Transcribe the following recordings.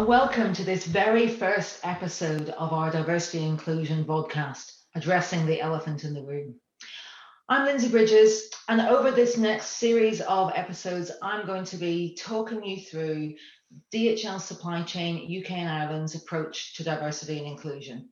and welcome to this very first episode of our Diversity Inclusion podcast, Addressing the Elephant in the Room. I'm Lindsay Bridges, and over this next series of episodes, I'm going to be talking you through DHL Supply Chain UK and Ireland's approach to diversity and inclusion.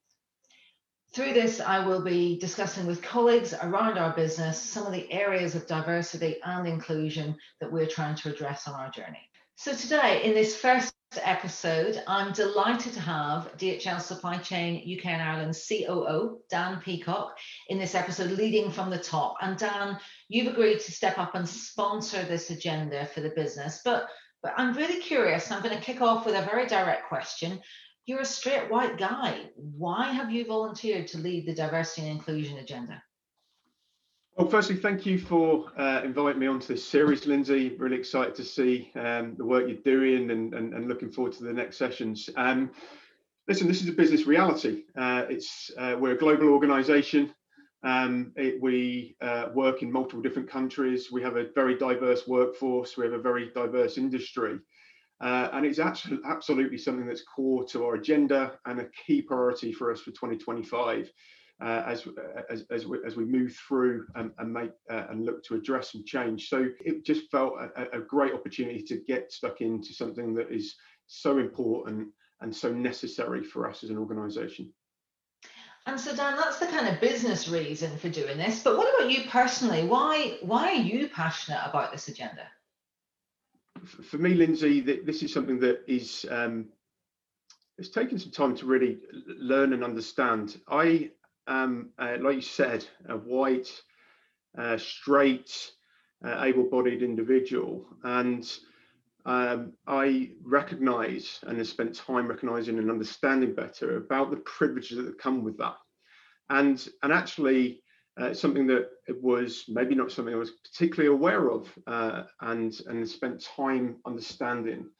Through this, I will be discussing with colleagues around our business some of the areas of diversity and inclusion that we're trying to address on our journey. So today, in this first episode, I'm delighted to have DHL Supply Chain UK and Ireland COO, Dan Peacock, in this episode, leading from the top. And Dan, you've agreed to step up and sponsor this agenda for the business. But, but I'm really curious. I'm going to kick off with a very direct question. You're a straight white guy. Why have you volunteered to lead the diversity and inclusion agenda? Well, firstly, thank you for uh, inviting me onto this series, Lindsay. Really excited to see um, the work you're doing and, and, and, looking forward to the next sessions. Um, listen, this is a business reality. Uh, it's uh, We're a global organisation. Um, we uh, work in multiple different countries. We have a very diverse workforce. We have a very diverse industry. Uh, and it's actually absolutely something that's core to our agenda and a key priority for us for 2025 uh, as, as, as, we, as we move through and, and make uh, and look to address and change. So it just felt a, a, great opportunity to get stuck into something that is so important and so necessary for us as an organisation. And so Dan, that's the kind of business reason for doing this. But what about you personally? Why why are you passionate about this agenda? For me, Lindsay, this is something that is um, it's taken some time to really learn and understand. I um, uh, like you said, a white, uh, straight, uh, able-bodied individual, and um, I recognise and have spent time recognising and understanding better about the privileges that come with that, and and actually. Uh, something that was maybe not something I was particularly aware of, uh, and and spent time understanding,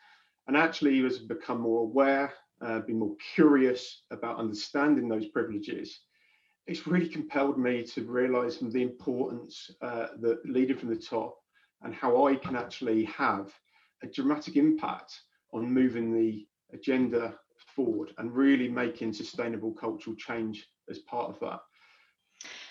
and actually has become more aware, uh, been more curious about understanding those privileges, it's really compelled me to realize the importance uh, that leading from the top and how I can actually have a dramatic impact on moving the agenda forward and really making sustainable cultural change as part of that.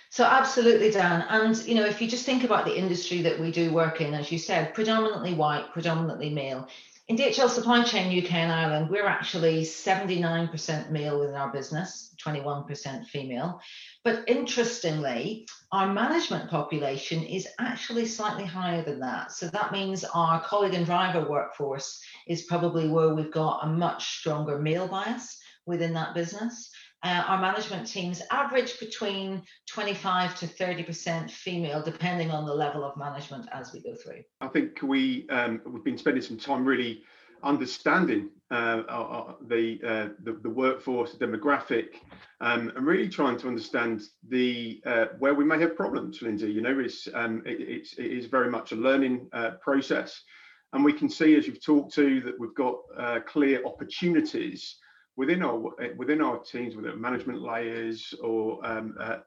So absolutely, Dan. And you know, if you just think about the industry that we do work in, as you said, predominantly white, predominantly male, in DHL Supply Chain UK and Ireland, we're actually 79% male within our business, 21% female. But interestingly, our management population is actually slightly higher than that. So that means our colleague and driver workforce is probably where we've got a much stronger male bias within that business. Uh, our management teams average between 25 to 30% female, depending on the level of management as we go through. I think we um, we've been spending some time really understanding uh, the, uh, the, the workforce the demographic um, and really trying to understand the uh, where we may have problems lindsay you know it's um, it, it's it is very much a learning uh, process and we can see as you've talked to that we've got uh, clear opportunities within our within our teams, within management layers or um, uh,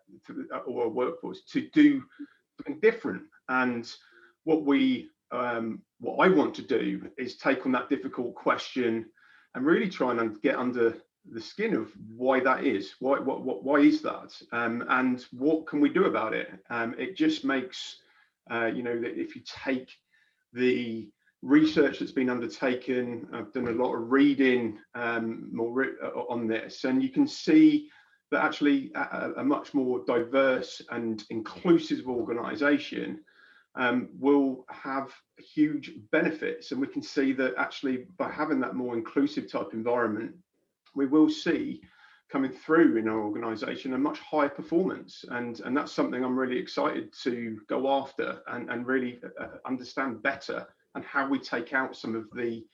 or workforce, to do something different. And what we um, what I want to do is take on that difficult question and really try and get under the skin of why that is. Why what, what why is that? Um, and what can we do about it? Um, it just makes uh, you know that if you take the research that's been undertaken. I've done a lot of reading um, more uh, on this, and you can see that actually a, a much more diverse and inclusive organisation um, will have huge benefits. And we can see that actually by having that more inclusive type environment, we will see coming through in our organisation a much higher performance. And, and that's something I'm really excited to go after and, and really uh, understand better and how we take out some of the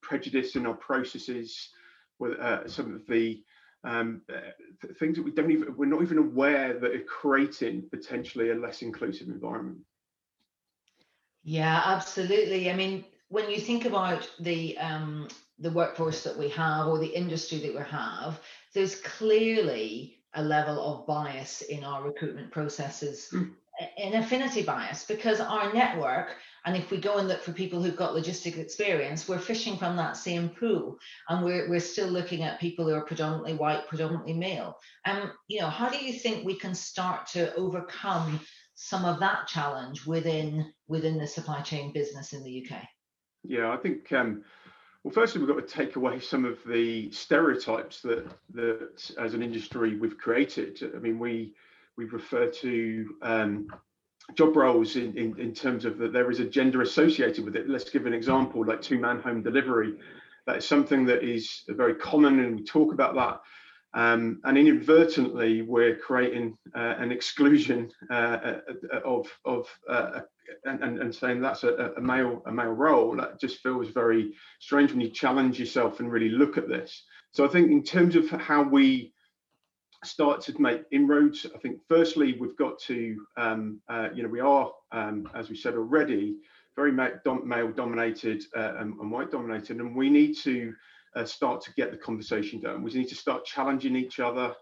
prejudice in our processes, with uh, some of the um, uh, things that we don't even we're not even aware that are creating potentially a less inclusive environment. Yeah, absolutely. I mean, when you think about the um, the workforce that we have or the industry that we have, there's clearly a level of bias in our recruitment processes. Mm an affinity bias because our network and if we go and look for people who've got logistic experience we're fishing from that same pool and we're, we're still looking at people who are predominantly white predominantly male um you know how do you think we can start to overcome some of that challenge within within the supply chain business in the uk yeah i think um well, firstly, we've got to take away some of the stereotypes that that as an industry we've created. I mean, we we refer to um, job roles in, in, in terms of that there is a gender associated with it. Let's give an example, like two-man home delivery. That is something that is very common, and we talk about that. Um, and inadvertently, we're creating uh, an exclusion uh, uh of of uh, and, and, saying that's a, a, male a male role that just feels very strange when you challenge yourself and really look at this so i think in terms of how we start to make inroads. I think firstly we've got to um, uh, you know we are um, as we said already very male dominated uh, and, and, white dominated and we need to uh, start to get the conversation going. We need to start challenging each other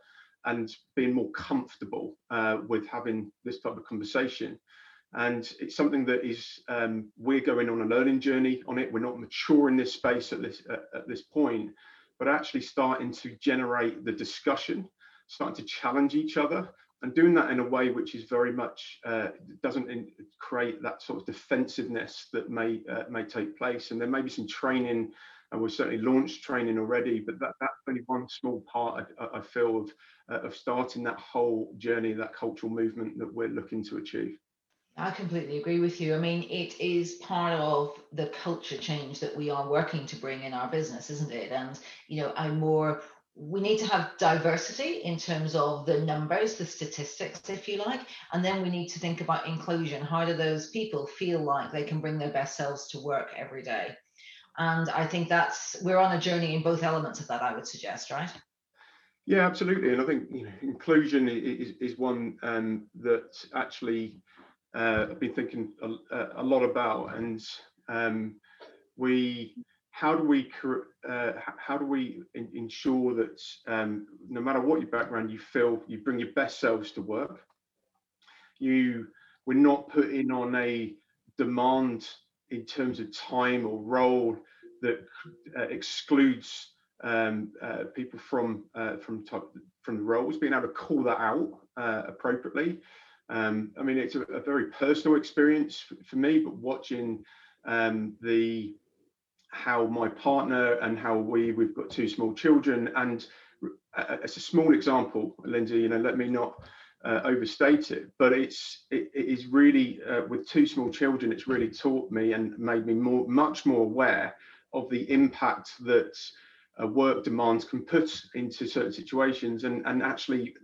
and being more comfortable uh, with having this type of conversation. And it's something that is um, we're going on a learning journey on it. We're not mature in this space at this uh, at this point, but actually starting to generate the discussion, starting to challenge each other, and doing that in a way which is very much uh, doesn't in, create that sort of defensiveness that may uh, may take place. And there may be some training, and we've certainly launched training already, but that, that's only one small part I, I feel of uh, of starting that whole journey, that cultural movement that we're looking to achieve. I completely agree with you. I mean, it is part of the culture change that we are working to bring in our business, isn't it? And, you know, I'm more, we need to have diversity in terms of the numbers, the statistics, if you like. And then we need to think about inclusion. How do those people feel like they can bring their best selves to work every day? And I think that's, we're on a journey in both elements of that, I would suggest, right? Yeah, absolutely. And I think you know, inclusion is, is one um, that actually uh, I've been thinking a, a lot about, and um, we how do we uh, how do we ensure that um, no matter what your background, you feel you bring your best selves to work. You we're not putting on a demand in terms of time or role that uh, excludes um, uh, people from uh, from from the roles, being able to call that out uh, appropriately um, I mean, it's a, a, very personal experience for me, but watching um, the how my partner and how we we've got two small children, and uh, it's a small example, Lindsay. You know, let me not uh, overstate it, but it's it, it is really uh, with two small children. It's really taught me and made me more much more aware of the impact that uh, work demands can put into certain situations, and and actually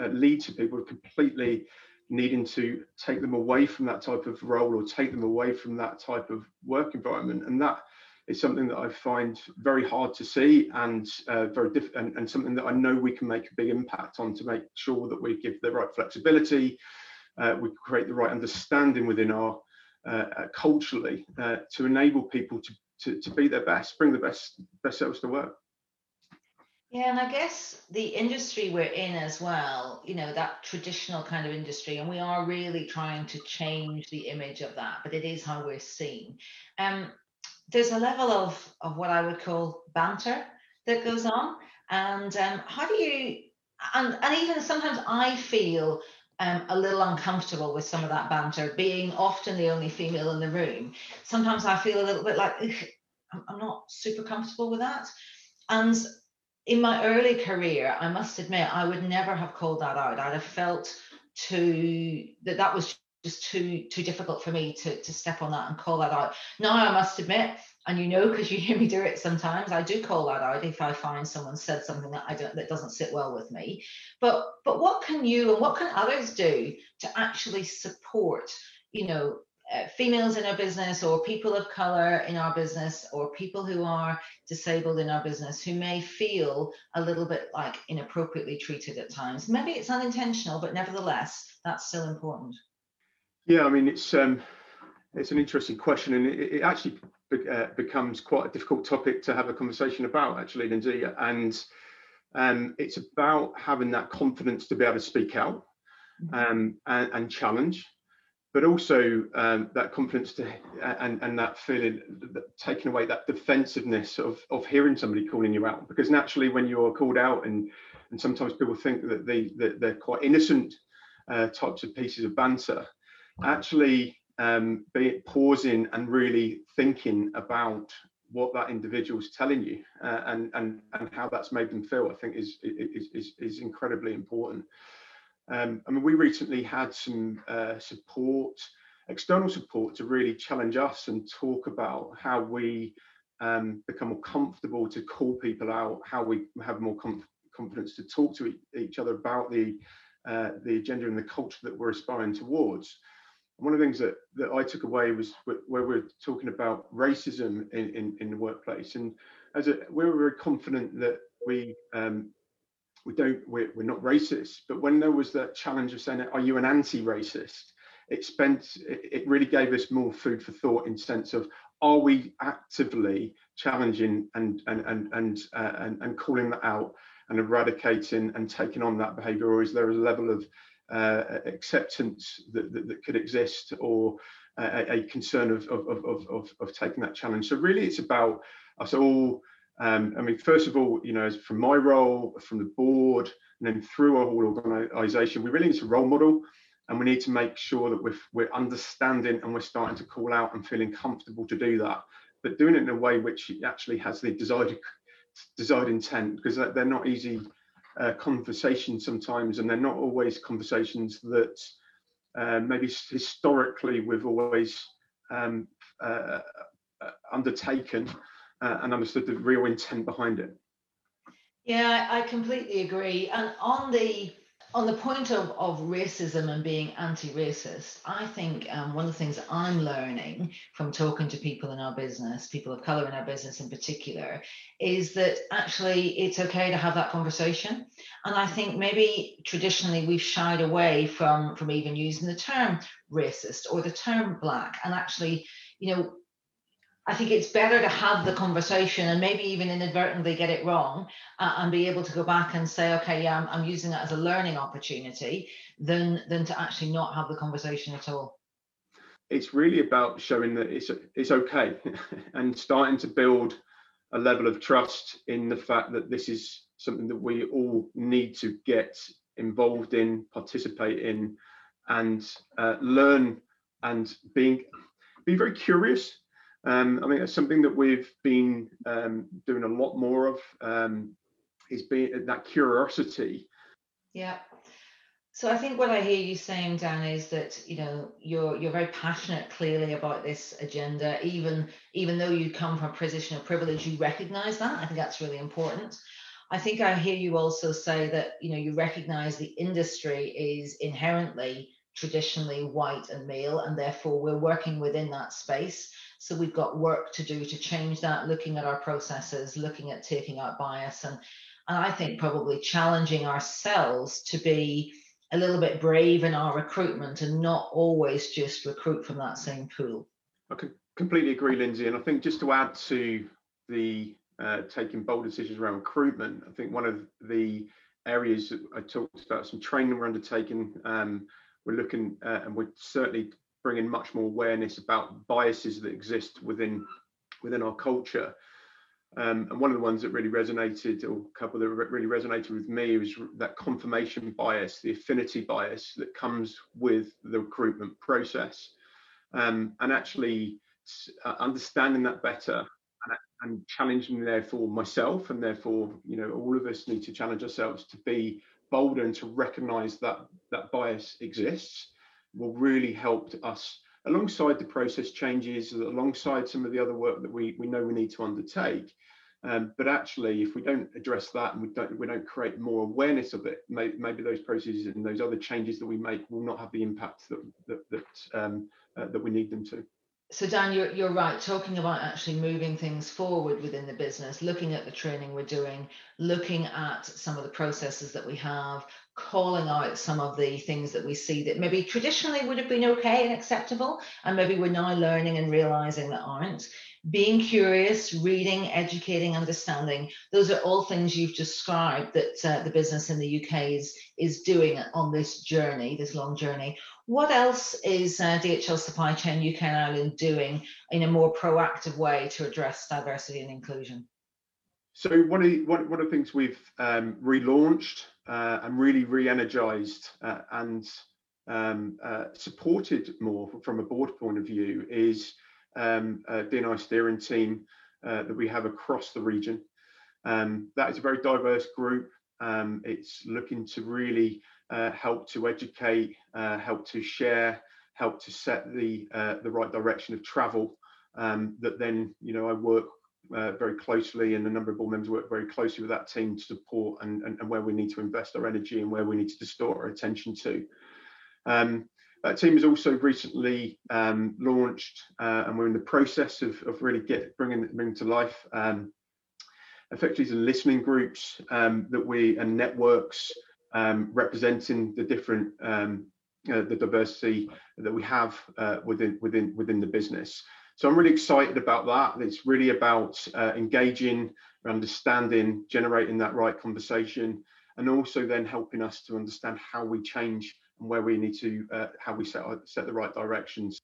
uh, lead to people completely needing to take them away from that type of role or take them away from that type of work environment and that is something that i find very hard to see and uh, very diff- and, and, something that i know we can make a big impact on to make sure that we give the right flexibility uh, we create the right understanding within our uh, uh culturally uh, to enable people to, to, to be their best bring the best best selves to work yeah, and I guess the industry we're in as well, you know, that traditional kind of industry, and we are really trying to change the image of that, but it is how we're seen. Um, there's a level of of what I would call banter that goes on, and um, how do you, and and even sometimes I feel um, a little uncomfortable with some of that banter, being often the only female in the room. Sometimes I feel a little bit like I'm, not super comfortable with that, and in my early career, I must admit, I would never have called that out. I'd have felt too that that was just too too difficult for me to to step on that and call that out. Now I must admit, and you know because you hear me do it sometimes, I do call that out if I find someone said something that I don't that doesn't sit well with me. But but what can you and what can others do to actually support, you know, uh, females in our business or people of color in our business or people who are disabled in our business who may feel a little bit like inappropriately treated at times maybe it's unintentional but nevertheless that's still important yeah i mean it's um it's an interesting question and it, it actually be, uh, becomes quite a difficult topic to have a conversation about actually lindsay and um, it's about having that confidence to be able to speak out mm-hmm. um, and, and, challenge, but also um, that confidence to and, and that feeling that taking away that defensiveness of, of hearing somebody calling you out. Because naturally, when you're called out, and and sometimes people think that they that they're quite innocent uh, types of pieces of banter, actually um, be it pausing and really thinking about what that individual is telling you uh, and and and how that's made them feel, I think is is is, is incredibly important. Um, I mean, we recently had some uh, support, external support, to really challenge us and talk about how we um, become more comfortable to call people out, how we have more confidence to talk to e each other about the uh, the agenda and the culture that we're aspiring towards one of the things that, that I took away was where we're talking about racism in, in, in the workplace. And as a, we were very confident that we um, we don't we're, we're not racist. But when there was that challenge of saying, "Are you an anti-racist?" It spent it, really gave us more food for thought in sense of are we actively challenging and and and and uh, and, and calling that out and eradicating and taking on that behaviour, or is there a level of uh, acceptance that, that, that, could exist or a, a concern of, of, of, of, of taking that challenge. So really it's about us all, um, I mean, first of all, you know, from my role, from the board, and then through our whole organisation, we really need to role model and we need to make sure that we're, we're understanding and we're starting to call out and feeling comfortable to do that, but doing it in a way which actually has the desired desired intent because they're not easy uh, conversations sometimes, and they're not always conversations that uh, maybe historically we've always um, uh, uh undertaken uh, and understood the real intent behind it. Yeah, I completely agree. And on the on the point of, of racism and being anti-racist, I think um, one of the things I'm learning from talking to people in our business, people of color in our business in particular, is that actually it's okay to have that conversation. And I think maybe traditionally we've shied away from from even using the term racist or the term black. And actually, you know, I think it's better to have the conversation and maybe even inadvertently get it wrong uh, and be able to go back and say, okay, yeah, I'm, I'm using that as a learning opportunity than than to actually not have the conversation at all. It's really about showing that it's it's okay and starting to build a level of trust in the fact that this is something that we all need to get involved in, participate in, and uh, learn and being be very curious um, I think that's something that we've been um, doing a lot more of um, is being that curiosity. Yeah. So I think what I hear you saying, Dan, is that you know you're you're very passionate, clearly about this agenda. Even even though you come from a position of privilege, you recognise that. I think that's really important. I think I hear you also say that you know you recognise the industry is inherently traditionally white and male, and therefore we're working within that space. So we've got work to do to change that, looking at our processes, looking at taking out bias, and and I think probably challenging ourselves to be a little bit brave in our recruitment and not always just recruit from that same pool. I can completely agree, Lindsay. And I think just to add to the uh, taking bold decisions around recruitment, I think one of the areas that I talked about some training we're undertaking. Um, we're looking uh, and we're certainly bringing much more awareness about biases that exist within within our culture. Um, and one of the ones that really resonated, or a couple that really resonated with me, was that confirmation bias, the affinity bias that comes with the recruitment process, um, and actually uh, understanding that better and, and challenging, therefore, myself, and therefore, you know, all of us need to challenge ourselves to be bolder and to recognise that that bias exists will really help us alongside the process changes, alongside some of the other work that we, we know we need to undertake. Um, but actually, if we don't address that and we don't we don't create more awareness of it, may, maybe those processes and those other changes that we make will not have the impact that that that, um, uh, that we need them to so Dan, you're, you're right, talking about actually moving things forward within the business, looking at the training we're doing, looking at some of the processes that we have, calling out some of the things that we see that maybe traditionally would have been okay and acceptable, and maybe we're now learning and realizing that aren't. being curious, reading, educating, understanding. Those are all things you've described that uh, the business in the UK is, is doing on this journey, this long journey. What else is uh, DHL Supply Chain UK and Ireland doing in a more proactive way to address diversity and inclusion? So one of the, one, one of the things we've um, relaunched uh, and really re-energized uh, and um, uh, supported more from a board point of view is um, a DNI steering team uh, that we have across the region. Um, that is a very diverse group. Um, it's looking to really uh, help to educate, uh, help to share, help to set the uh, the right direction of travel. Um, that then, you know, I work uh, very closely, and a number of board members work very closely with that team to support and, and, and where we need to invest our energy and where we need to distort our attention to. Um, that team has also recently um, launched, uh, and we're in the process of, of really get bringing bringing to life um, effectively some listening groups um, that we and networks um, representing the different um, uh, the diversity that we have uh, within within within the business. So I'm really excited about that. It's really about uh, engaging, understanding, generating that right conversation, and also then helping us to understand how we change and where we need to uh, how we set set the right directions.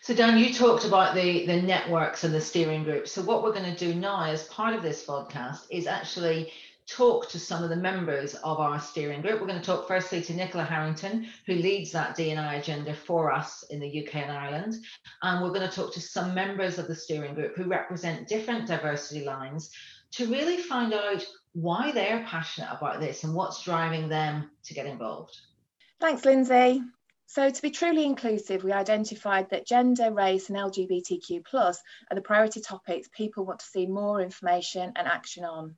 So Dan, you talked about the the networks and the steering group. So what we're going to do now as part of this podcast is actually talk to some of the members of our steering group. We're going to talk firstly to Nicola Harrington, who leads that DNI agenda for us in the UK and Ireland. And we're going to talk to some members of the steering group who represent different diversity lines to really find out why they're passionate about this and what's driving them to get involved. Thanks, Lindsay. So to be truly inclusive, we identified that gender, race and LGBTQ plus are the priority topics people want to see more information and action on.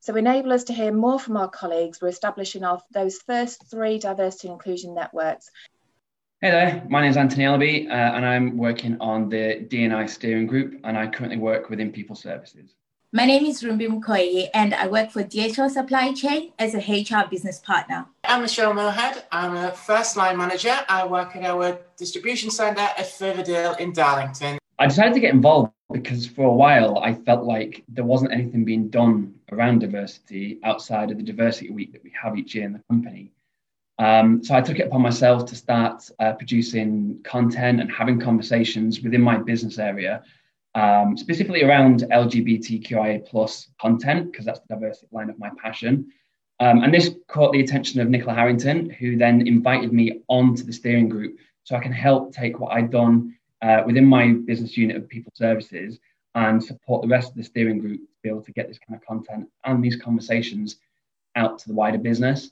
So enable us to hear more from our colleagues, we're establishing our, those first three diversity and inclusion networks. Hey there, my name is Anthony Ellaby uh, and I'm working on the DNI steering group and I currently work within people services. My name is Rumbi Mukoyi, and I work for DHL Supply Chain as a HR business partner. I'm Michelle Millhead. I'm a first line manager. I work at our distribution centre at Faverdale in Darlington. I decided to get involved because for a while I felt like there wasn't anything being done around diversity outside of the diversity week that we have each year in the company. Um, so I took it upon myself to start uh, producing content and having conversations within my business area um, specifically around LGBTQIA plus content, because that's the diversity line of my passion. Um, and this caught the attention of Nicola Harrington, who then invited me onto the steering group so I can help take what I'd done uh, within my business unit of people services and support the rest of the steering group to be able to get this kind of content and these conversations out to the wider business.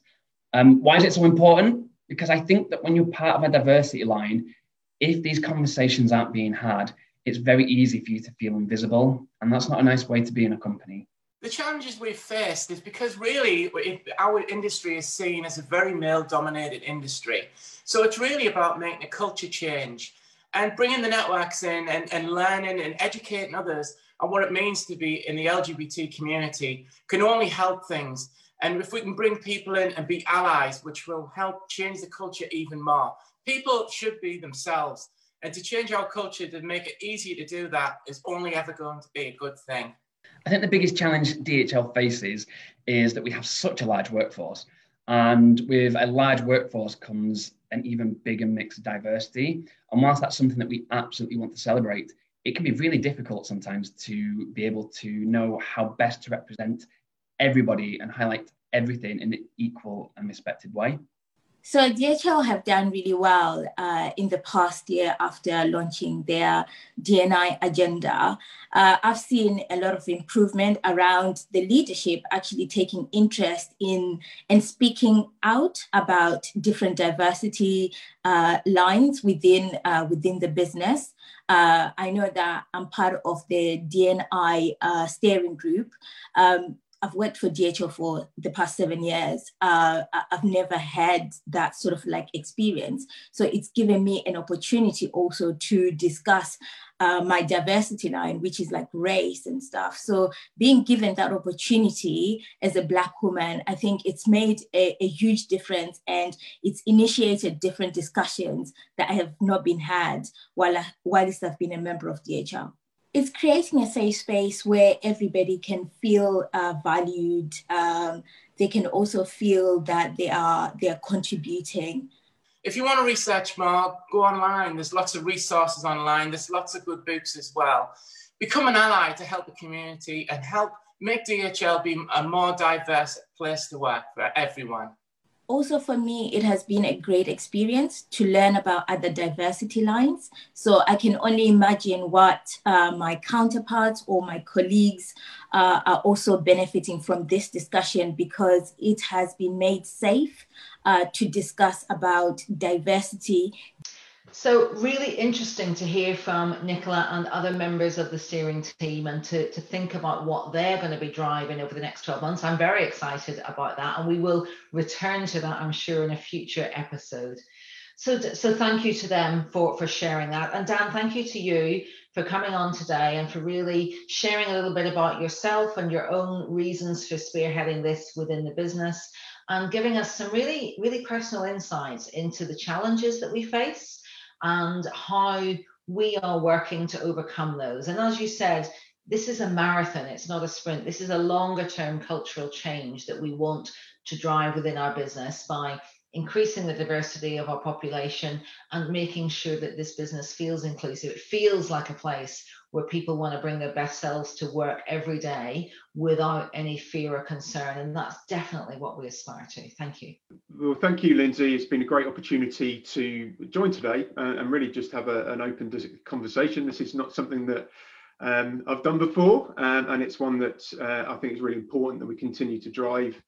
Um, why is it so important? Because I think that when you're part of a diversity line, if these conversations aren't being had, it's very easy for you to feel invisible. And that's not a nice way to be in a company. The challenges we've faced is because really our industry is seen as a very male dominated industry. So it's really about making a culture change and bringing the networks in and, and learning and educating others on what it means to be in the LGBT community can only help things. And if we can bring people in and be allies, which will help change the culture even more, people should be themselves. And to change our culture to make it easier to do that is only ever going to be a good thing. I think the biggest challenge DHL faces is that we have such a large workforce. And with a large workforce comes an even bigger mix of diversity. And whilst that's something that we absolutely want to celebrate, it can be really difficult sometimes to be able to know how best to represent everybody and highlight everything in an equal and respected way. So DHL have done really well uh, in the past year after launching their DNI agenda. Uh, I've seen a lot of improvement around the leadership actually taking interest in and speaking out about different diversity uh, lines within uh, within the business. Uh, I know that I'm part of the DNI uh, steering group. Um, I've worked for DHL for the past seven years. Uh, I've never had that sort of like experience. So it's given me an opportunity also to discuss uh, my diversity line, which is like race and stuff. So being given that opportunity as a Black woman, I think it's made a, a huge difference and it's initiated different discussions that have not been had while, I, while I've been a member of DHL It's creating a safe space where everybody can feel uh, valued. Um, they can also feel that they are they are contributing. If you want to research more, go online. There's lots of resources online. There's lots of good books as well. Become an ally to help the community and help make DHL be a more diverse place to work for everyone also for me it has been a great experience to learn about other diversity lines. So i can only imagine what uh, my counterparts or my colleagues uh, are also benefiting from this discussion because it has been made safe uh, to discuss about diversity so really interesting to hear from Nicola and other members of the steering team and to, to think about what they're going to be driving over the next 12 months. I'm very excited about that and we will return to that, I'm sure, in a future episode. So, so thank you to them for, for sharing that. And Dan, thank you to you for coming on today and for really sharing a little bit about yourself and your own reasons for spearheading this within the business and giving us some really, really personal insights into the challenges that we face and how we are working to overcome those. And as you said, this is a marathon, it's not a sprint. This is a longer term cultural change that we want to drive within our business by increasing the diversity of our population and making sure that this business feels inclusive. It feels like a place where people want to bring their best selves to work every day without any fear or concern. And that's definitely what we aspire to. Thank you. Well, thank you, Lindsay. It's been a great opportunity to join today uh, and really just have a, an open conversation. This is not something that um, I've done before, um, and it's one that uh, I think is really important that we continue to drive.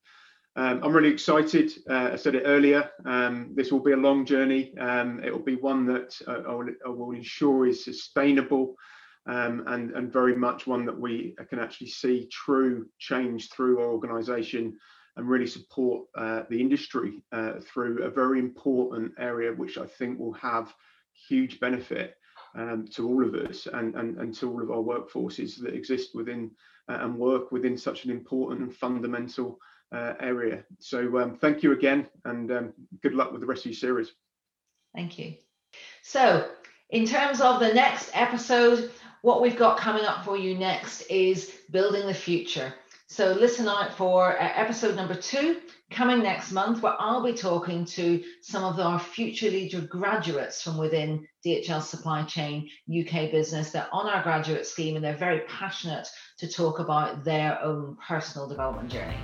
Um, I'm really excited. Uh, I said it earlier. Um, this will be a long journey. Um, it will be one that uh, I, will, I, will, ensure is sustainable um, and, and very much one that we can actually see true change through our organisation and really support uh, the industry uh, through a very important area, which I think will have huge benefit um, to all of us and, and, and to all of our workforces that exist within uh, and work within such an important and fundamental uh, area. So um, thank you again and um, good luck with the rest of your series. Thank you. So in terms of the next episode, what we've got coming up for you next is building the future. So listen out for uh, episode number two coming next month, where I'll be talking to some of our future leader graduates from within DHL Supply Chain UK business. They're on our graduate scheme and they're very passionate to talk about their own personal development journey.